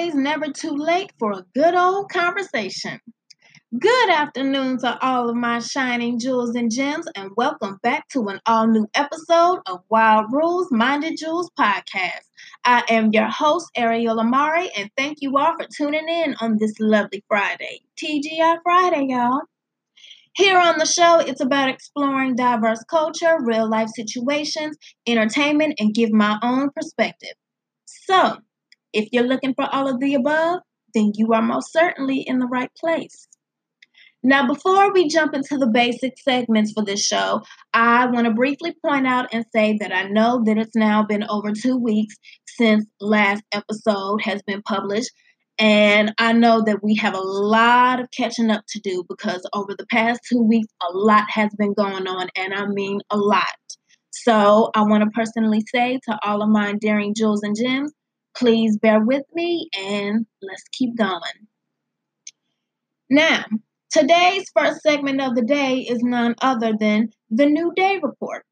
Always never too late for a good old conversation. Good afternoon to all of my shining jewels and gems, and welcome back to an all new episode of Wild Rules Minded Jewels podcast. I am your host, Ariel Amari, and thank you all for tuning in on this lovely Friday. TGI Friday, y'all. Here on the show, it's about exploring diverse culture, real life situations, entertainment, and give my own perspective. So, if you're looking for all of the above, then you are most certainly in the right place. Now, before we jump into the basic segments for this show, I want to briefly point out and say that I know that it's now been over two weeks since last episode has been published. And I know that we have a lot of catching up to do because over the past two weeks, a lot has been going on, and I mean a lot. So I want to personally say to all of my endearing jewels and gems, Please bear with me and let's keep going. Now, today's first segment of the day is none other than the New Day Report.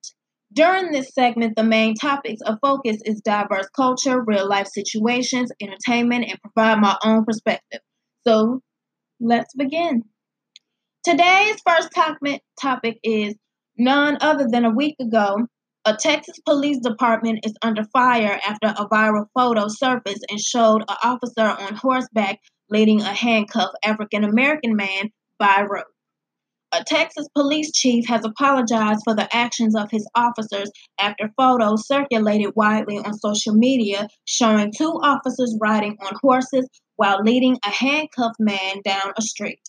During this segment, the main topics of focus is diverse culture, real life situations, entertainment, and provide my own perspective. So let's begin. Today's first topic, is none other than a week ago, a Texas police department is under fire after a viral photo surfaced and showed an officer on horseback leading a handcuffed African American man by rope. A Texas police chief has apologized for the actions of his officers after photos circulated widely on social media showing two officers riding on horses while leading a handcuffed man down a street.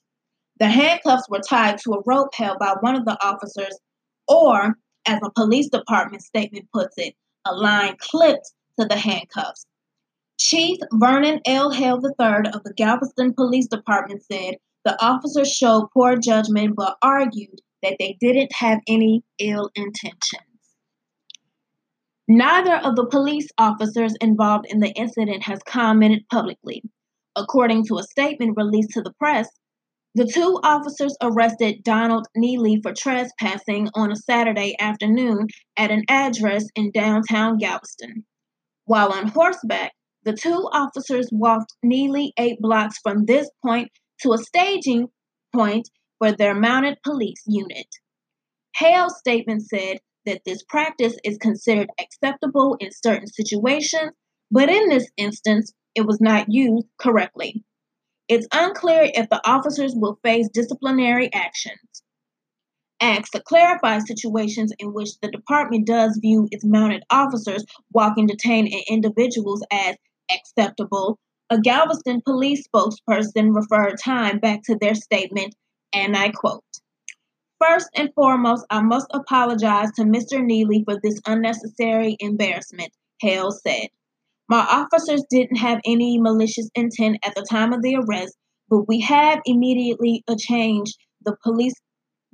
The handcuffs were tied to a rope held by one of the officers, or as a police department statement puts it, a line clipped to the handcuffs. Chief Vernon L. Hale III of the Galveston Police Department said the officers showed poor judgment but argued that they didn't have any ill intentions. Neither of the police officers involved in the incident has commented publicly. According to a statement released to the press, the two officers arrested Donald Neely for trespassing on a Saturday afternoon at an address in downtown Galveston. While on horseback, the two officers walked Neely eight blocks from this point to a staging point for their mounted police unit. Hale's statement said that this practice is considered acceptable in certain situations, but in this instance, it was not used correctly. It's unclear if the officers will face disciplinary actions. Acts to clarify situations in which the department does view its mounted officers walking detained individuals as acceptable. A Galveston police spokesperson referred time back to their statement, and I quote First and foremost, I must apologize to Mr. Neely for this unnecessary embarrassment, Hale said. My officers didn't have any malicious intent at the time of the arrest, but we have immediately changed the police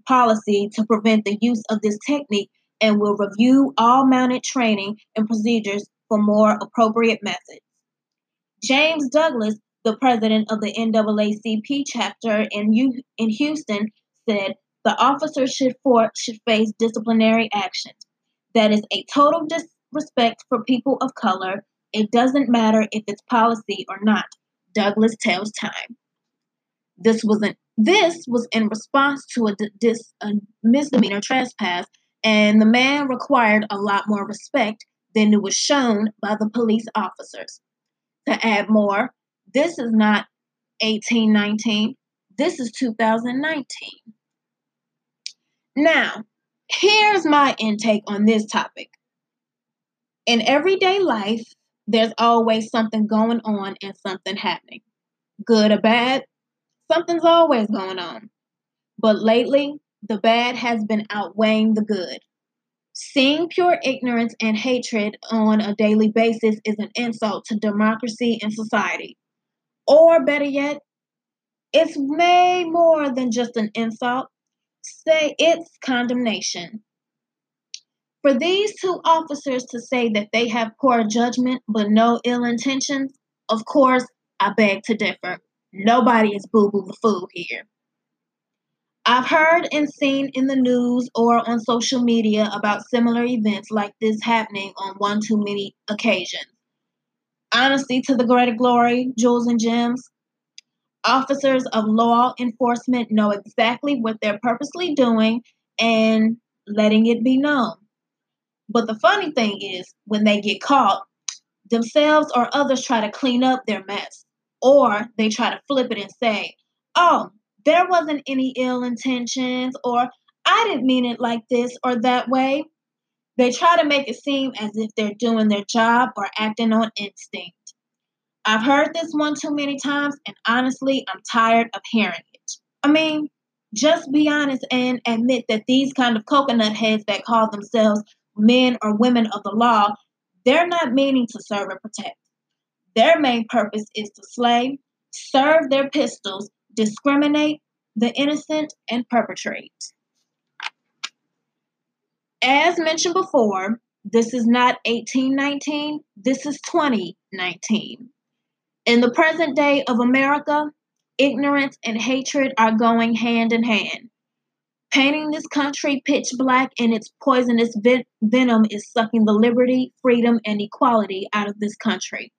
policy to prevent the use of this technique and will review all mounted training and procedures for more appropriate methods. James Douglas, the president of the NAACP chapter in, in Houston, said the officers should, for, should face disciplinary actions. That is a total disrespect for people of color it doesn't matter if it's policy or not. Douglas tells Time. This was an this was in response to a, dis, a misdemeanor trespass, and the man required a lot more respect than it was shown by the police officers. To add more, this is not 1819, this is 2019. Now, here's my intake on this topic. In everyday life, there's always something going on and something happening. Good or bad, something's always going on. But lately, the bad has been outweighing the good. Seeing pure ignorance and hatred on a daily basis is an insult to democracy and society. Or better yet, it's way more than just an insult. Say it's condemnation. For these two officers to say that they have poor judgment but no ill intentions, of course, I beg to differ. Nobody is boo boo the fool here. I've heard and seen in the news or on social media about similar events like this happening on one too many occasions. Honesty to the greater glory, jewels and gems. Officers of law enforcement know exactly what they're purposely doing and letting it be known. But the funny thing is, when they get caught, themselves or others try to clean up their mess. Or they try to flip it and say, oh, there wasn't any ill intentions, or I didn't mean it like this or that way. They try to make it seem as if they're doing their job or acting on instinct. I've heard this one too many times, and honestly, I'm tired of hearing it. I mean, just be honest and admit that these kind of coconut heads that call themselves men or women of the law, they're not meaning to serve and protect. Their main purpose is to slay, serve their pistols, discriminate the innocent, and perpetrate. As mentioned before, this is not 1819, this is 2019. In the present day of America, ignorance and hatred are going hand in hand. Painting this country pitch black and its poisonous ven- venom is sucking the liberty, freedom, and equality out of this country.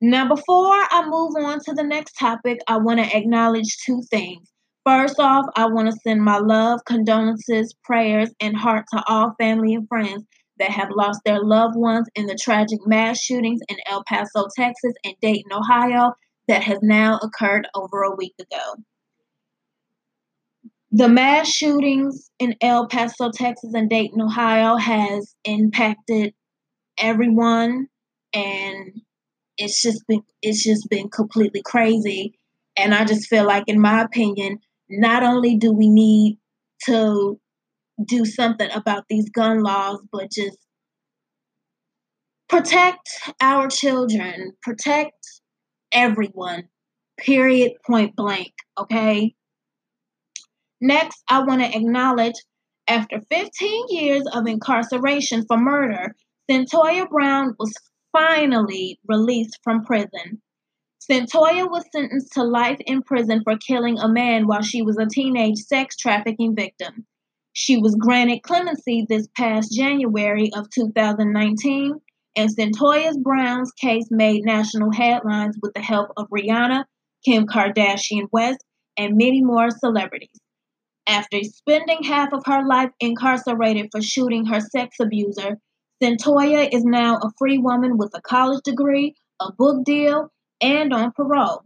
Now, before I move on to the next topic, I want to acknowledge two things. First off, I want to send my love, condolences, prayers, and heart to all family and friends that have lost their loved ones in the tragic mass shootings in El Paso, Texas, and Dayton, Ohio, that has now occurred over a week ago. The mass shootings in El Paso, Texas, and Dayton, Ohio, has impacted everyone, and it's just been it's just been completely crazy. And I just feel like, in my opinion, not only do we need to do something about these gun laws, but just protect our children, protect everyone, period, point blank, okay? Next, I want to acknowledge after 15 years of incarceration for murder, Cyntoia Brown was finally released from prison. Cyntoia was sentenced to life in prison for killing a man while she was a teenage sex trafficking victim. She was granted clemency this past January of 2019, and Cyntoia Brown's case made national headlines with the help of Rihanna, Kim Kardashian West, and many more celebrities. After spending half of her life incarcerated for shooting her sex abuser, Cyntoia is now a free woman with a college degree, a book deal, and on parole.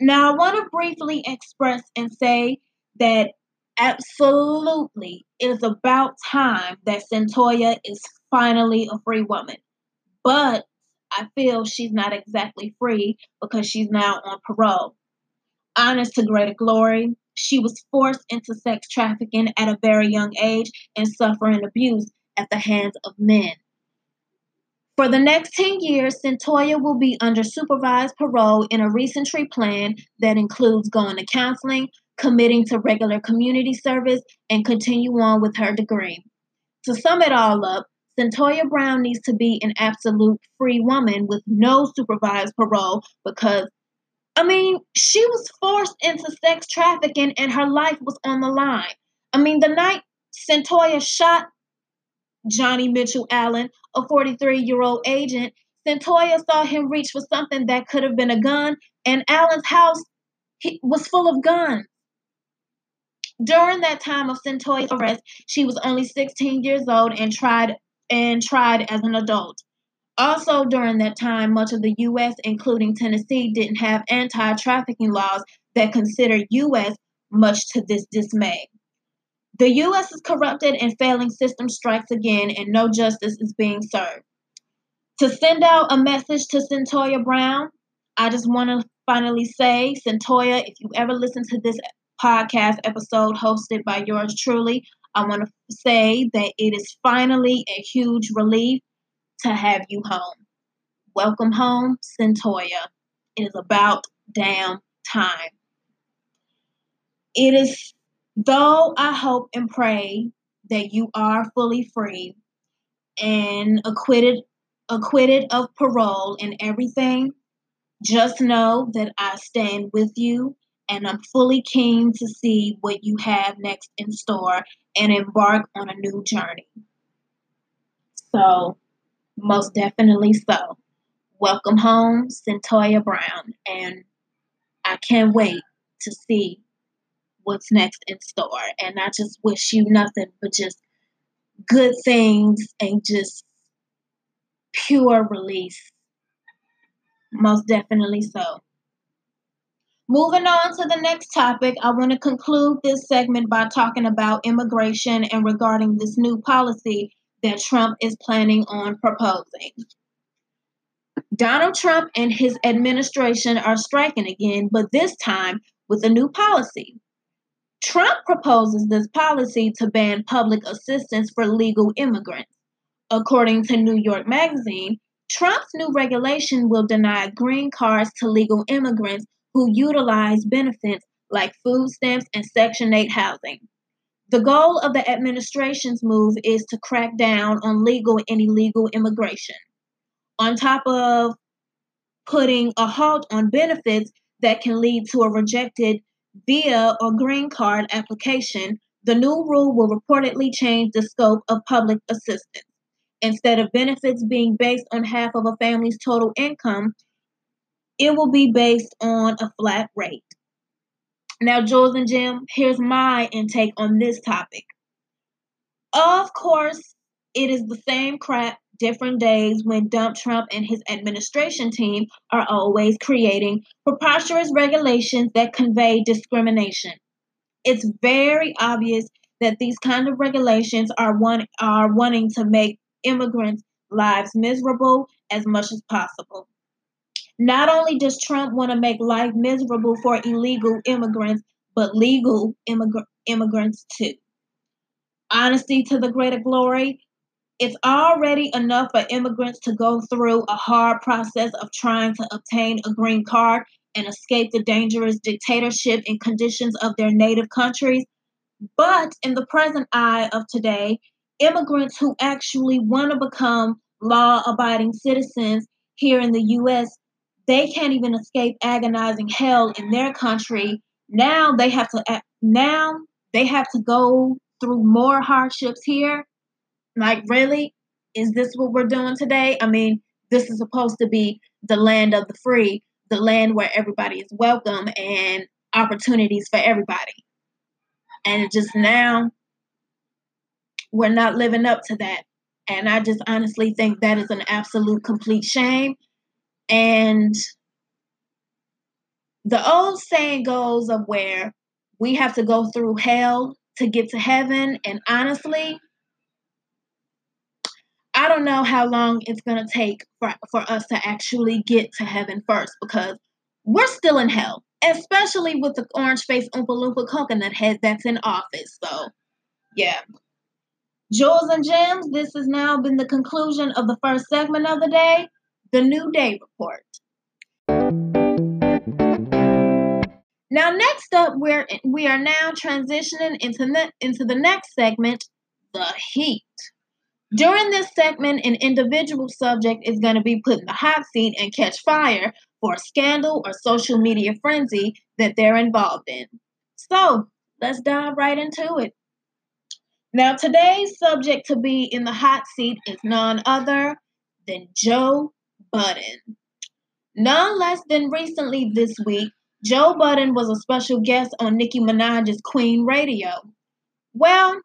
Now, I want to briefly express and say that absolutely it is about time that Cyntoia is finally a free woman. But I feel she's not exactly free because she's now on parole. Honest to greater glory, she was forced into sex trafficking at a very young age and suffering abuse at the hands of men. For the next 10 years, Cyntoia will be under supervised parole in a recentry plan that includes going to counseling, committing to regular community service, and continue on with her degree. To sum it all up, Cyntoia Brown needs to be an absolute free woman with no supervised parole because, I mean, she was forced into sex trafficking and her life was on the line. I mean, the night Cyntoia shot Johnny Mitchell Allen, a 43 year old agent, Cyntoia saw him reach for something that could have been a gun, and Allen's house was full of guns. During that time of Cyntoia's arrest, she was only 16 years old and tried and tried as an adult. Also, during that time, much of the U.S., including Tennessee, didn't have anti-trafficking laws that considered U.S. much to this dismay. The U.S. is corrupted and failing system strikes again, and no justice is being served. To send out a message to Cyntoia Brown, I just want to finally say, Cyntoia, if you ever listen to this podcast episode hosted by yours truly, I want to say that it is finally a huge relief to have you home. Welcome home, Cyntoia. It is about damn time. It is Though I hope and pray that you are fully free and acquitted acquitted of parole and everything, just know that I stand with you and I'm fully keen to see what you have next in store and embark on a new journey. So, most definitely so. welcome home, Cyntoia Brown. And I can't wait to see what's next in store. And I just wish you nothing but just good things and just pure release. Most definitely so. Moving on to the next topic, I want to conclude this segment by talking about immigration and regarding this new policy that Trump is planning on proposing. Donald Trump and his administration are striking again, but this time with a new policy. Trump proposes this policy to ban public assistance for legal immigrants. According to New York Magazine, Trump's new regulation will deny green cards to legal immigrants who utilize benefits like food stamps and Section 8 housing. The goal of the administration's move is to crack down on legal and illegal immigration. On top of putting a halt on benefits that can lead to a rejected via or green card application, the new rule will reportedly change the scope of public assistance. Instead of benefits being based on half of a family's total income, it will be based on a flat rate. Now, Jules and Jim, here's my intake on this topic. Of course, it is the same crap, different days when Dump Trump and his administration team are always creating preposterous regulations that convey discrimination. It's very obvious that these kind of regulations are one are wanting to make immigrants' lives miserable as much as possible. Not only does Trump want to make life miserable for illegal immigrants, but legal immig- immigrants too. Honesty to the greater glory, it's already enough for immigrants to go through a hard process of trying to obtain a green card and escape the dangerous dictatorship and conditions of their native countries. But in the present eye of today, immigrants who actually want to become law abiding citizens here in the U.S they can't even escape agonizing hell in their country. Now they have to now they have to go through more hardships here. Like really? Is this what we're doing today? I mean, this is supposed to be the land of the free, the land where everybody is welcome and opportunities for everybody. And just now we're not living up to that. And I just honestly think that is an absolute complete shame. And the old saying goes of where we have to go through hell to get to heaven. And honestly, I don't know how long it's going to take for, for us to actually get to heaven first because we're still in hell, especially with the orange faced Oompa Loompa coconut head that's in office. So, yeah. Jewels and gems, this has now been the conclusion of the first segment of the day the New Day Report. Now, next up, we're we are now transitioning into the, into the next segment, the heat. During this segment, an individual subject is going to be put in the hot seat and catch fire for a scandal or social media frenzy that they're involved in. So, let's dive right into it. Now, today's subject to be in the hot seat is none other than Joe Budden. None less than recently this week, Joe Budden was a special guest on Nicki Minaj's Queen Radio. Well,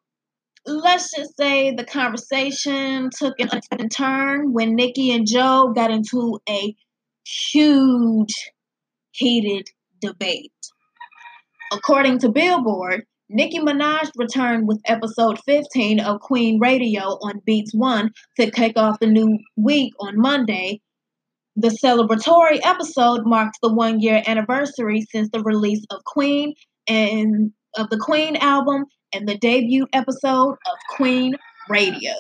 let's just say the conversation took an unexpected turn when Nicki and Joe got into a huge, heated debate. According to Billboard, Nicki Minaj returned with episode 15 of Queen Radio on Beats One to kick off the new week on Monday, the celebratory episode marks the one year anniversary since the release of Queen and of the Queen album and the debut episode of Queen Radio.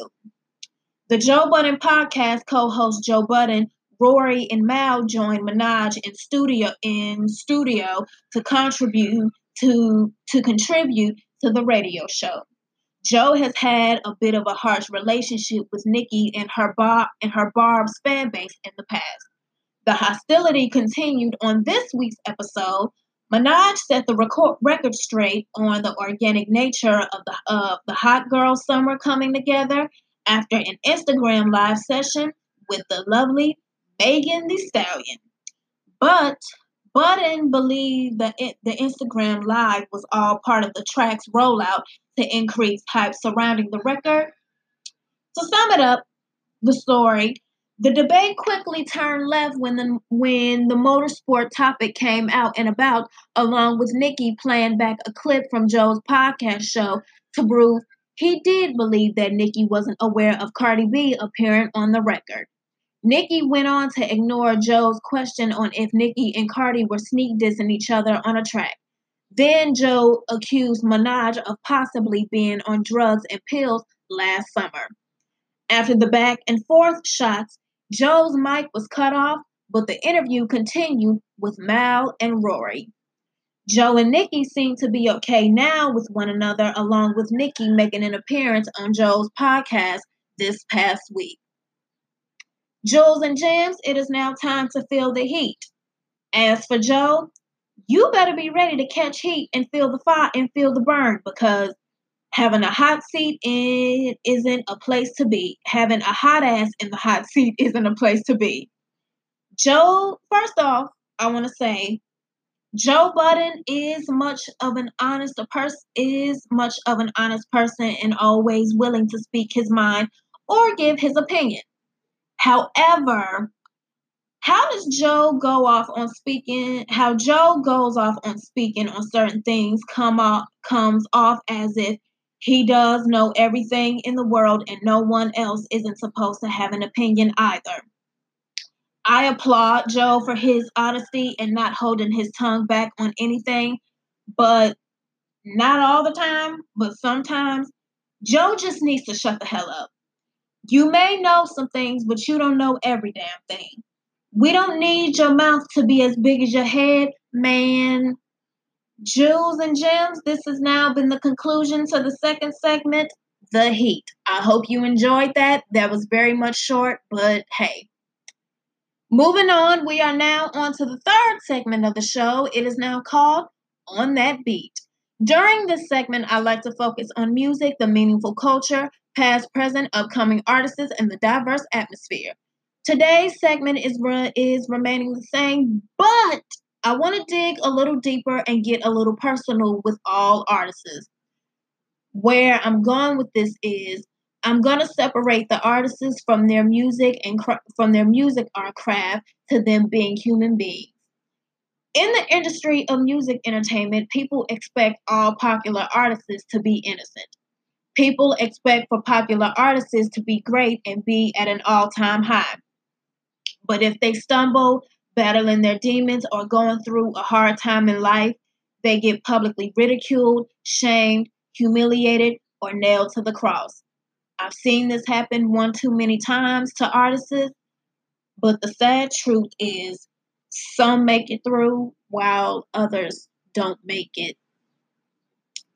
The Joe Budden podcast co-host Joe Budden, Rory, and Mal joined Minaj in studio in studio to contribute to to contribute to the radio show. Joe has had a bit of a harsh relationship with Nicki and her Bob and her Barb's fan base in the past. The hostility continued on this week's episode. Minaj set the record, record straight on the organic nature of the of the hot girl summer coming together after an Instagram live session with the lovely Megan the Stallion. But Budden believed that it, the Instagram Live was all part of the track's rollout to increase hype surrounding the record. To sum it up, the story, the debate quickly turned left when the when the motorsport topic came out and about, along with Nicki playing back a clip from Joe's podcast show to prove he did believe that Nicki wasn't aware of Cardi B appearing on the record. Nicki went on to ignore Joe's question on if Nicki and Cardi were sneak dissing each other on a track. Then Joe accused Minaj of possibly being on drugs and pills last summer. After the back and forth shots, Joe's mic was cut off, but the interview continued with Mal and Rory. Joe and Nicki seem to be okay now with one another, along with Nicki making an appearance on Joe's podcast this past week. Jules and Jams, it is now time to feel the heat. As for Joe, you better be ready to catch heat and feel the fire and feel the burn because having a hot seat in isn't a place to be. Having a hot ass in the hot seat isn't a place to be. Joe, first off, I want to say Joe Budden is much of an honest person is much of an honest person and always willing to speak his mind or give his opinion. However, how does Joe go off on speaking? How Joe goes off on speaking on certain things come off comes off as if he does know everything in the world and no one else isn't supposed to have an opinion either. I applaud Joe for his honesty and not holding his tongue back on anything, but not all the time, but sometimes Joe just needs to shut the hell up. You may know some things, but you don't know every damn thing. We don't need your mouth to be as big as your head, man. Jewels and Gems, this has now been the conclusion to the second segment, The Heat. I hope you enjoyed that. That was very much short, but hey. Moving on, we are now on to the third segment of the show. It is now called On That Beat. During this segment, I like to focus on music, the meaningful culture, past, present, upcoming artists, and the diverse atmosphere. Today's segment is, is remaining the same, but I want to dig a little deeper and get a little personal with all artists. Where I'm going with this is I'm going to separate the artists from their music and cra- from their music art craft to them being human beings. In the industry of music entertainment, people expect all popular artists to be innocent. People expect for popular artists to be great and be at an all time high. But if they stumble, battling their demons, or going through a hard time in life, they get publicly ridiculed, shamed, humiliated, or nailed to the cross. I've seen this happen one too many times to artists, but the sad truth is some make it through while others don't make it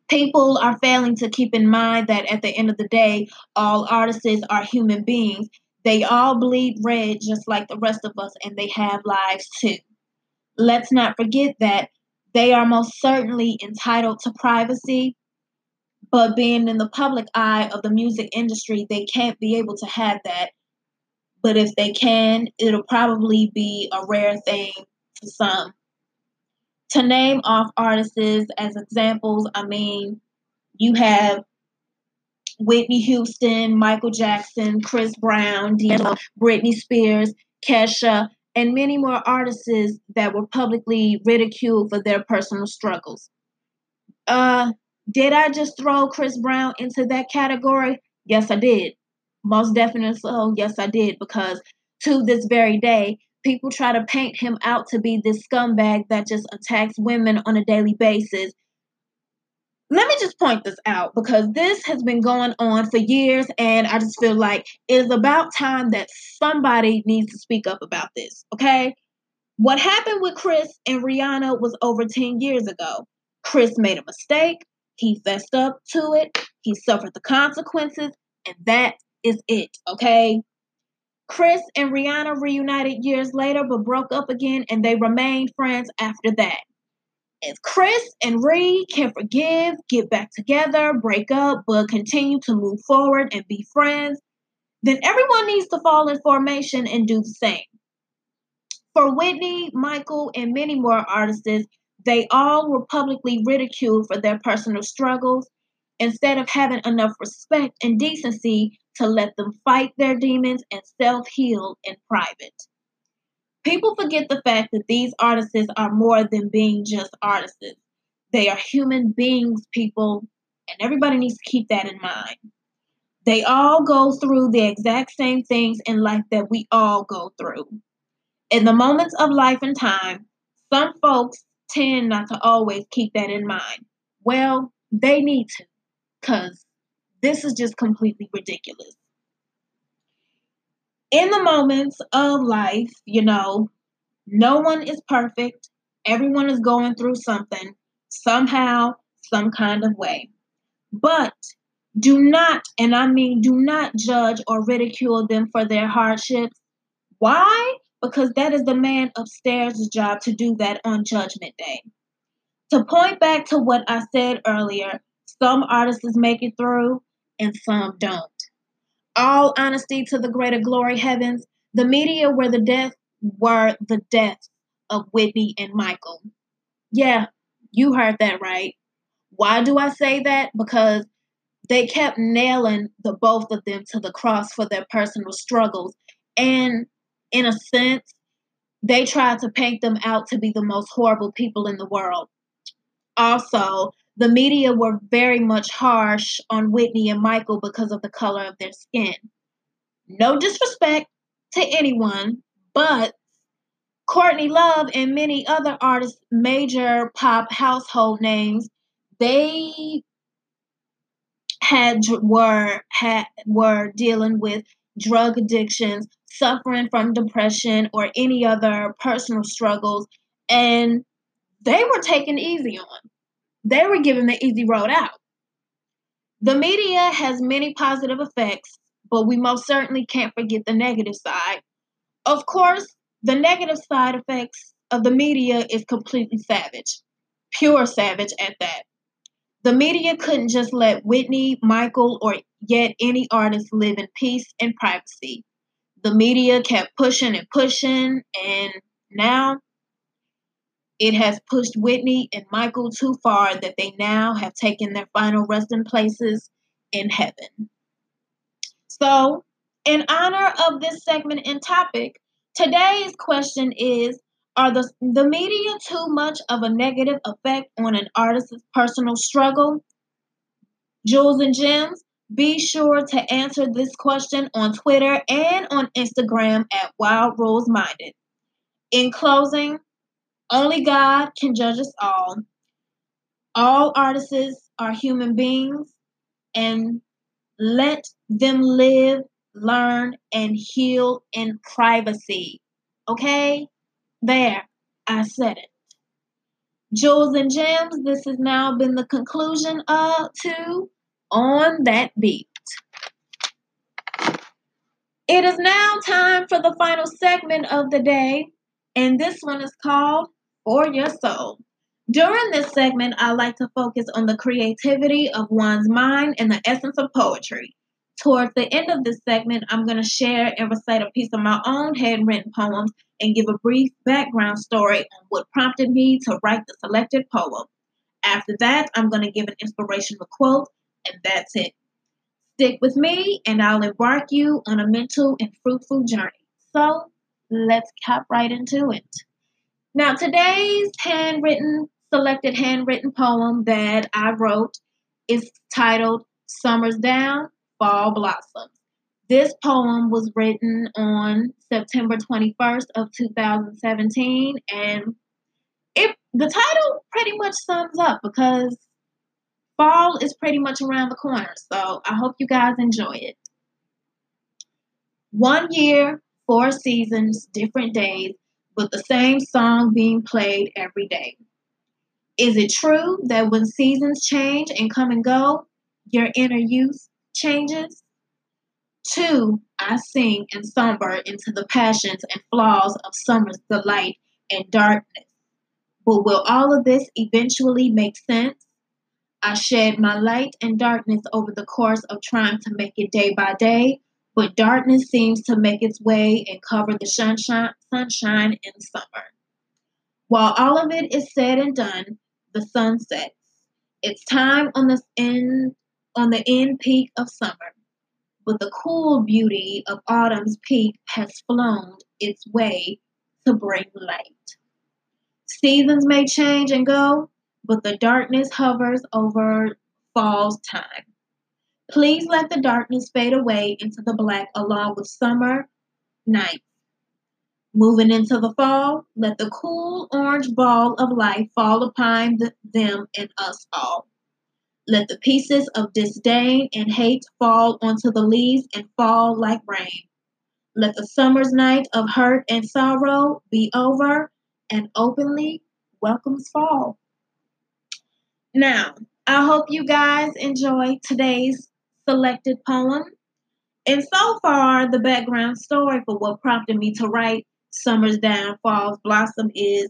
people are failing to keep in mind that at the end of the day, all artists are human beings. They all bleed red just like the rest of us, and they have lives too. Let's not forget that they are most certainly entitled to privacy, but being in the public eye of the music industry, they can't be able to have that. But if they can, it'll probably be a rare thing for some to name off artists as examples, I mean, you have Whitney Houston, Michael Jackson, Chris Brown, D'Angelo, Britney Spears, Kesha, and many more artists that were publicly ridiculed for their personal struggles. Uh, did I just throw Chris Brown into that category? Yes, I did. Most definitely so. Yes, I did. Because to this very day, people try to paint him out to be this scumbag that just attacks women on a daily basis. Let me just point this out because this has been going on for years, and I just feel like it is about time that somebody needs to speak up about this, okay? What happened with Chris and Rihanna was over 10 years ago. Chris made a mistake, he fessed up to it, he suffered the consequences, and that is it, okay? Chris and Rihanna reunited years later but broke up again and they remained friends after that. If Chris and Ree can forgive, get back together, break up, but continue to move forward and be friends, then everyone needs to fall in formation and do the same. For Whitney, Michael, and many more artists, they all were publicly ridiculed for their personal struggles instead of having enough respect and decency to let them fight their demons and self heal in private. People forget the fact that these artists are more than being just artists. They are human beings, people, and everybody needs to keep that in mind. They all go through the exact same things in life that we all go through. In the moments of life and time, some folks tend not to always keep that in mind. Well, they need to, because this is just completely ridiculous. In the moments of life, you know, no one is perfect. Everyone is going through something, somehow, some kind of way. But do not, and I mean do not judge or ridicule them for their hardships. Why? Because that is the man upstairs' job to do that on Judgment Day. To point back to what I said earlier, some artists make it through and some don't. All honesty to the greater glory heavens, the media were the death were the deaths of Whitney and Michael. Yeah, you heard that right. Why do I say that? Because they kept nailing the both of them to the cross for their personal struggles. And in a sense, they tried to paint them out to be the most horrible people in the world. Also, the media were very much harsh on Whitney and Michael because of the color of their skin. No disrespect to anyone, but Courtney Love and many other artists, major pop household names, they had were had were dealing with drug addictions, suffering from depression or any other personal struggles, and they were taken easy on. They were given the easy road out. The media has many positive effects, but we most certainly can't forget the negative side. Of course, the negative side effects of the media is completely savage, pure savage at that. The media couldn't just let Whitney, Michael, or yet any artist live in peace and privacy. The media kept pushing and pushing, and now it has pushed Whitney and Michael too far that they now have taken their final resting places in heaven. So, in honor of this segment and topic, Today's question is Are the, the media too much of a negative effect on an artist's personal struggle? Jules and Gems, be sure to answer this question on Twitter and on Instagram at Wild Rose Minded. In closing, only God can judge us all. All artists are human beings, and let them live learn, and heal in privacy. Okay? There, I said it. Jewels and gems, this has now been the conclusion of two on that beat. It is now time for the final segment of the day, and this one is called For Your Soul. During this segment, I like to focus on the creativity of one's mind and the essence of poetry. Towards the end of this segment, I'm going to share and recite a piece of my own handwritten poems and give a brief background story on what prompted me to write the selected poem. After that, I'm going to give an inspirational quote, and that's it. Stick with me, and I'll embark you on a mental and fruitful journey. So, let's hop right into it. Now, today's handwritten, selected handwritten poem that I wrote is titled Summer's Down Fall Blossoms. This poem was written on September 21st of 2017 and it the title pretty much sums up because fall is pretty much around the corner. So I hope you guys enjoy it. One year, four seasons, different days, with the same song being played every day. Is it true that when seasons change and come and go, your inner youth changes. Two, I sing and somber into the passions and flaws of summer's delight and darkness. But will all of this eventually make sense? I shed my light and darkness over the course of trying to make it day by day, but darkness seems to make its way and cover the sunshine, sunshine in summer. While all of it is said and done, the sun sets. It's time on the end on the end peak of summer, but the cool beauty of autumn's peak has flown its way to bring light. Seasons may change and go, but the darkness hovers over fall's time. Please let the darkness fade away into the black along with summer nights. Moving into the fall, let the cool orange ball of light fall upon the, them and us all. Let the pieces of disdain and hate fall onto the leaves and fall like rain. Let the summer's night of hurt and sorrow be over and openly welcomes fall. Now, I hope you guys enjoy today's selected poem. And so far, the background story for what prompted me to write Summer's Down, Fall's Blossom is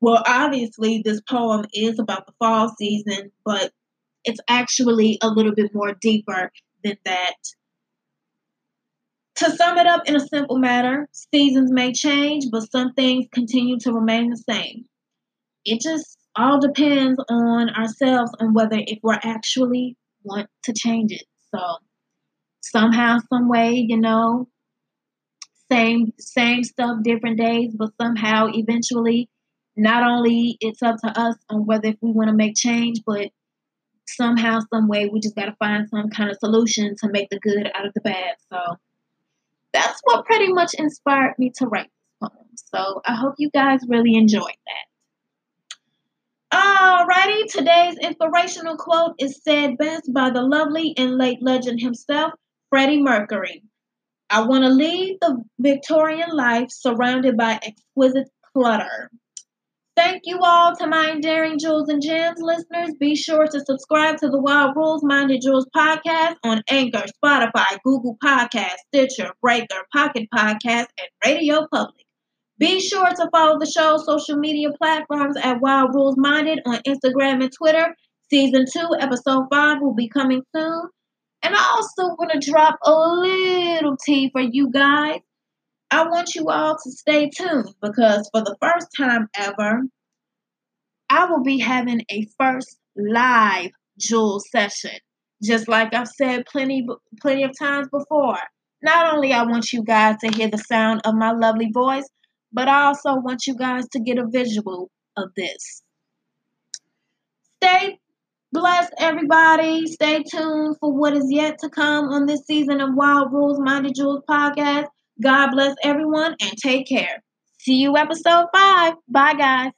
well, obviously, this poem is about the fall season, but it's actually a little bit more deeper than that. To sum it up in a simple matter, seasons may change, but some things continue to remain the same. It just all depends on ourselves and whether if we're actually want to change it. So somehow, some way, you know, same same stuff, different days, but somehow eventually not only it's up to us on whether if we want to make change, but somehow, some way we just gotta find some kind of solution to make the good out of the bad. So that's what pretty much inspired me to write this poem. So I hope you guys really enjoyed that. Alrighty, today's inspirational quote is said best by the lovely and late legend himself, Freddie Mercury. I want to lead the Victorian life surrounded by exquisite clutter. Thank you all to my endearing Jewels and Gems listeners. Be sure to subscribe to the Wild Rules Minded Jewels podcast on Anchor, Spotify, Google Podcast, Stitcher, Breaker, Pocket Podcast, and Radio Public. Be sure to follow the show's social media platforms at Wild Rules Minded on Instagram and Twitter. Season 2, Episode 5 will be coming soon. And I also want to drop a little tea for you guys. I want you all to stay tuned because for the first time ever, I will be having a first live Jewel session. Just like I've said plenty plenty of times before. Not only I want you guys to hear the sound of my lovely voice, but I also want you guys to get a visual of this. Stay blessed, everybody. Stay tuned for what is yet to come on this season of Wild Rules Minded Jewels podcast. God bless everyone and take care. See you episode five. Bye, guys.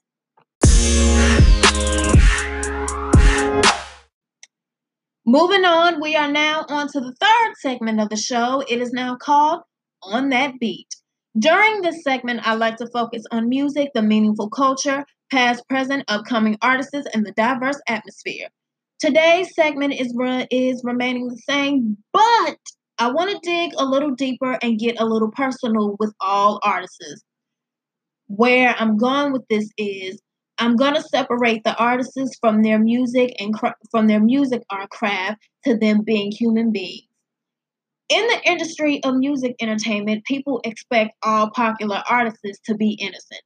Moving on, we are now on to the third segment of the show. It is now called On That Beat. During this segment, I like to focus on music, the meaningful culture, past, present, upcoming artists, and the diverse atmosphere. Today's segment is is remaining the same, but I want to dig a little deeper and get a little personal with all artists. Where I'm going with this is I'm going to separate the artists from their music and cra- from their music art craft to them being human beings in the industry of music entertainment, people expect all popular artists to be innocent.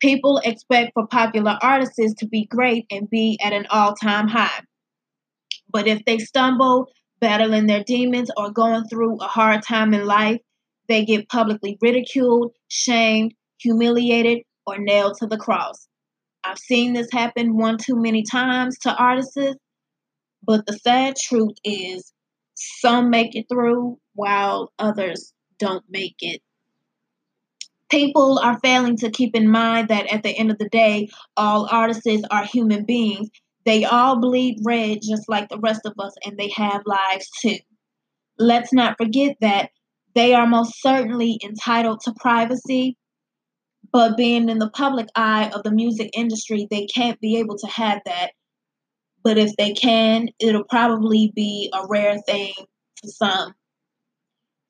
People expect for popular artists to be great and be at an all time high. But if they stumble, battling their demons, or going through a hard time in life, they get publicly ridiculed, shamed, humiliated, or nailed to the cross. I've seen this happen one too many times to artists, but the sad truth is some make it through while others don't make it. People are failing to keep in mind that at the end of the day, all artists are human beings. They all bleed red just like the rest of us, and they have lives too. Let's not forget that they are most certainly entitled to privacy, but being in the public eye of the music industry, they can't be able to have that but if they can, it'll probably be a rare thing for some.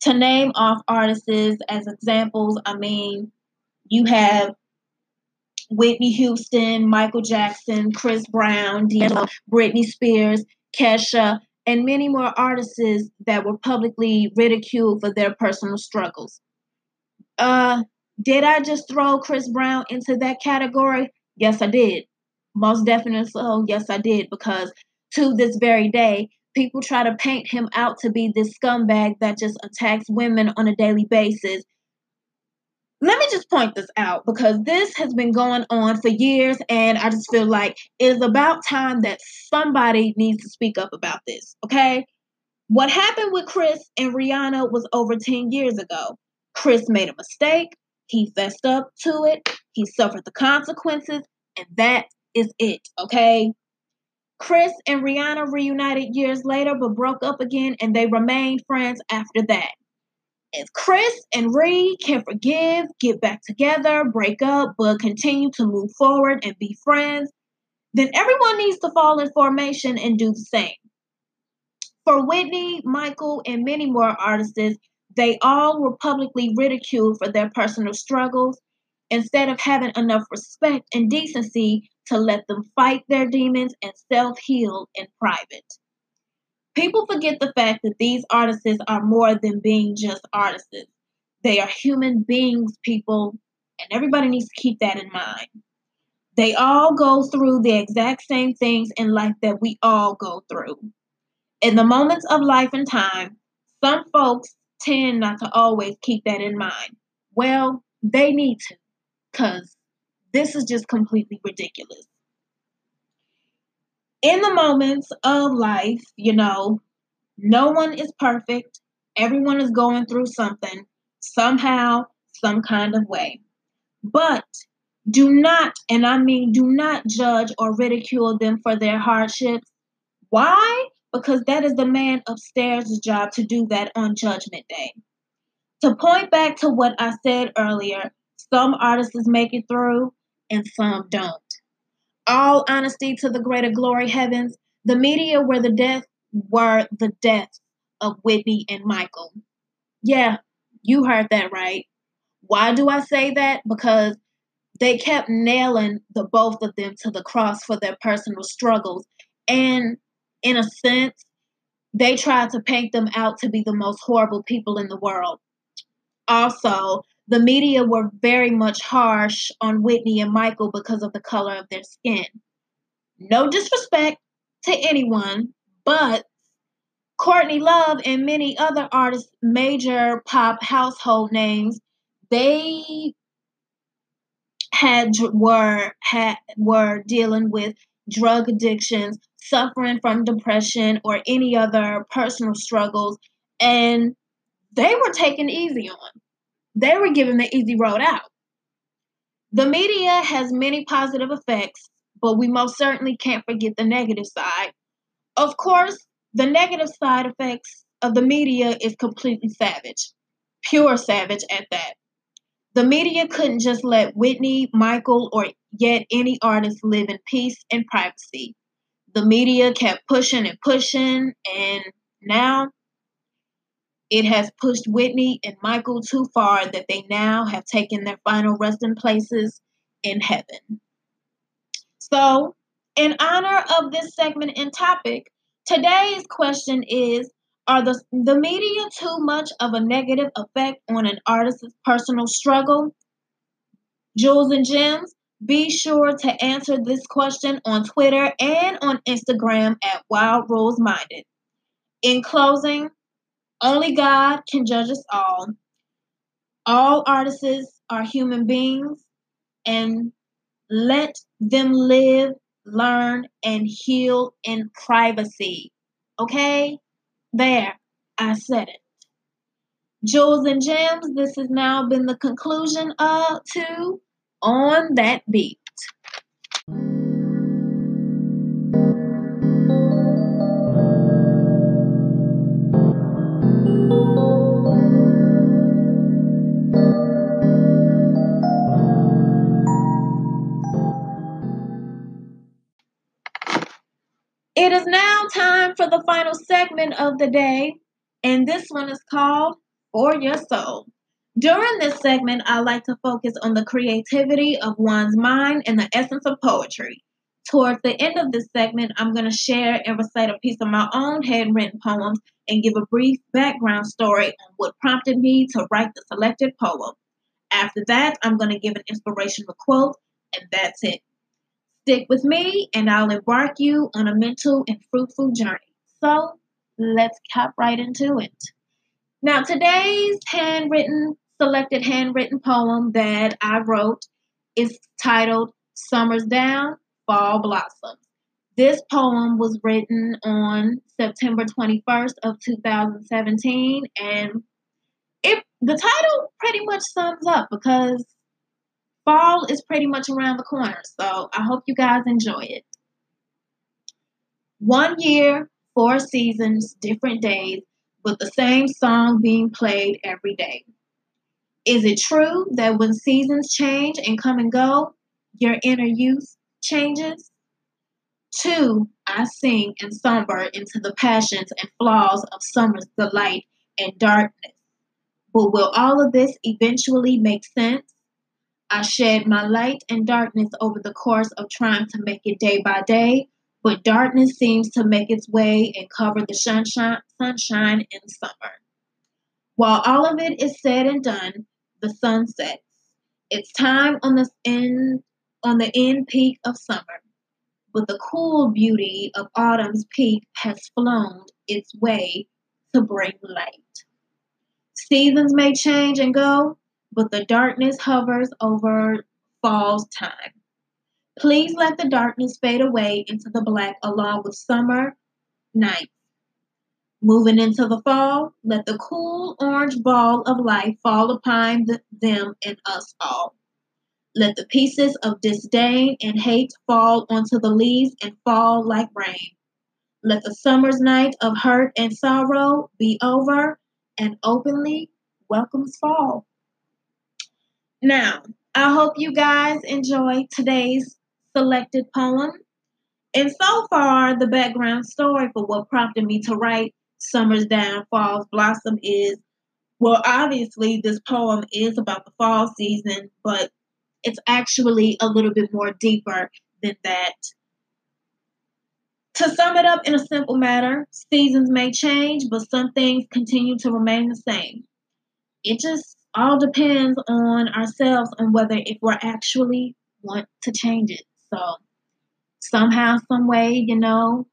To name off artists as examples, I mean, you have Whitney Houston, Michael Jackson, Chris Brown, D'Angelo, Britney Spears, Kesha, and many more artists that were publicly ridiculed for their personal struggles. Uh, did I just throw Chris Brown into that category? Yes, I did. Most definitely so. Yes, I did. Because to this very day, people try to paint him out to be this scumbag that just attacks women on a daily basis. Let me just point this out because this has been going on for years, and I just feel like it is about time that somebody needs to speak up about this, okay? What happened with Chris and Rihanna was over 10 years ago. Chris made a mistake, he fessed up to it, he suffered the consequences, and that is it, okay? Chris and Rihanna reunited years later but broke up again and they remained friends after that. If Chris and Ree can forgive, get back together, break up, but continue to move forward and be friends, then everyone needs to fall in formation and do the same. For Whitney, Michael, and many more artists, they all were publicly ridiculed for their personal struggles instead of having enough respect and decency to let them fight their demons and self heal in private. People forget the fact that these artists are more than being just artists. They are human beings, people, and everybody needs to keep that in mind. They all go through the exact same things in life that we all go through. In the moments of life and time, some folks tend not to always keep that in mind. Well, they need to, because this is just completely ridiculous. In the moments of life, you know, no one is perfect. Everyone is going through something, somehow, some kind of way. But do not, and I mean do not judge or ridicule them for their hardships. Why? Because that is the man upstairs' job to do that on Judgment Day. To point back to what I said earlier, some artists make it through and some don't. All honesty to the greater glory heavens, the media were the death were the deaths of Whitney and Michael. Yeah, you heard that right. Why do I say that? Because they kept nailing the both of them to the cross for their personal struggles. And in a sense, they tried to paint them out to be the most horrible people in the world. Also, the media were very much harsh on Whitney and Michael because of the color of their skin. No disrespect to anyone, but Courtney Love and many other artists, major pop household names, they had were had were dealing with drug addictions, suffering from depression or any other personal struggles, and they were taken easy on they were given the easy road out. The media has many positive effects, but we most certainly can't forget the negative side. Of course, the negative side effects of the media is completely savage, pure savage at that. The media couldn't just let Whitney, Michael, or yet any artist live in peace and privacy. The media kept pushing and pushing, and now it has pushed Whitney and Michael too far that they now have taken their final resting places in heaven. So, in honor of this segment and topic, today's question is Are the, the media too much of a negative effect on an artist's personal struggle? Jewels and Gems, be sure to answer this question on Twitter and on Instagram at Wild Rose Minded. In closing, only God can judge us all. All artists are human beings, and let them live, learn, and heal in privacy. Okay? There, I said it. Jewels and gems, this has now been the conclusion of two on that beat. It is now time for the final segment of the day, and this one is called For Your Soul. During this segment, I like to focus on the creativity of one's mind and the essence of poetry. Towards the end of this segment, I'm going to share and recite a piece of my own handwritten poems and give a brief background story on what prompted me to write the selected poem. After that, I'm going to give an inspirational quote, and that's it. Stick with me, and I'll embark you on a mental and fruitful journey. So, let's hop right into it. Now, today's handwritten, selected handwritten poem that I wrote is titled Summer's Down, Fall Blossoms. This poem was written on September 21st of 2017 and it the title pretty much sums up because fall is pretty much around the corner. So I hope you guys enjoy it. One year, four seasons, different days, with the same song being played every day. Is it true that when seasons change and come and go, your inner youth changes? Two, I sing and somber into the passions and flaws of summer's delight and darkness. But will all of this eventually make sense? I shed my light and darkness over the course of trying to make it day by day, but darkness seems to make its way and cover the sunshine, sunshine in summer. While all of it is said and done, the sun sets. It's time on the end on the end peak of summer, but the cool beauty of autumn's peak has flown its way to bring light. Seasons may change and go, but the darkness hovers over fall's time. Please let the darkness fade away into the black along with summer nights. Moving into the fall, let the cool orange ball of life fall upon the, them and us all. Let the pieces of disdain and hate fall onto the leaves and fall like rain. Let the summer's night of hurt and sorrow be over and openly welcomes fall. Now, I hope you guys enjoy today's selected poem. And so far, the background story for what prompted me to write Summer's Down, Fall's Blossom is well, obviously, this poem is about the fall season, but it's actually a little bit more deeper than that. To sum it up in a simple matter, seasons may change, but some things continue to remain the same. It just all depends on ourselves on whether if we're actually want to change it. So somehow, some way, you know,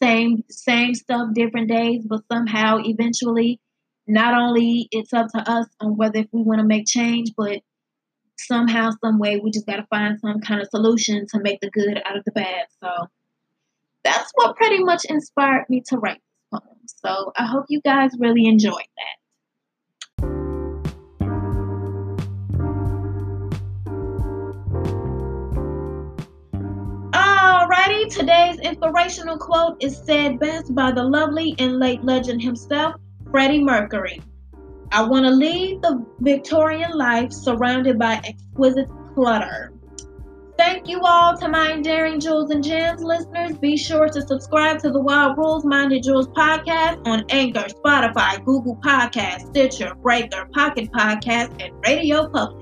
same same stuff, different days, but somehow eventually not only it's up to us on whether if we want to make change, but somehow, some way, we just got to find some kind of solution to make the good out of the bad. So that's what pretty much inspired me to write this poem. So I hope you guys really enjoyed that. Today's inspirational quote is said best by the lovely and late legend himself, Freddie Mercury. I want to lead the Victorian life surrounded by exquisite clutter. Thank you all to my Daring Jewels and Gems listeners. Be sure to subscribe to the Wild Rules Minded Jewels podcast on Anchor, Spotify, Google Podcast, Stitcher, Breaker, Pocket Podcast, and Radio Public.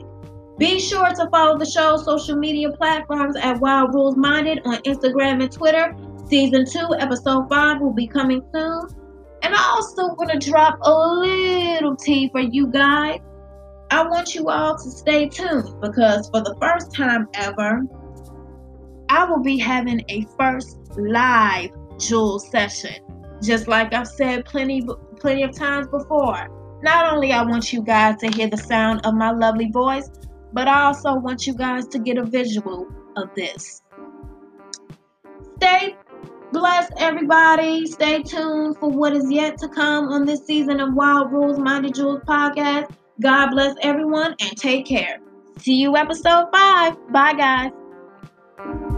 Be sure to follow the show's social media platforms at Wild Rules Minded on Instagram and Twitter. Season 2, Episode 5 will be coming soon. And I also want to drop a little tea for you guys. I want you all to stay tuned because for the first time ever, I will be having a first live Jewel session. Just like I've said plenty plenty of times before. Not only I want you guys to hear the sound of my lovely voice, but I also want you guys to get a visual of this. Stay blessed, everybody. Stay tuned for what is yet to come on this season of Wild Rules Minded Jewels podcast. God bless everyone and take care. See you episode five. Bye, guys.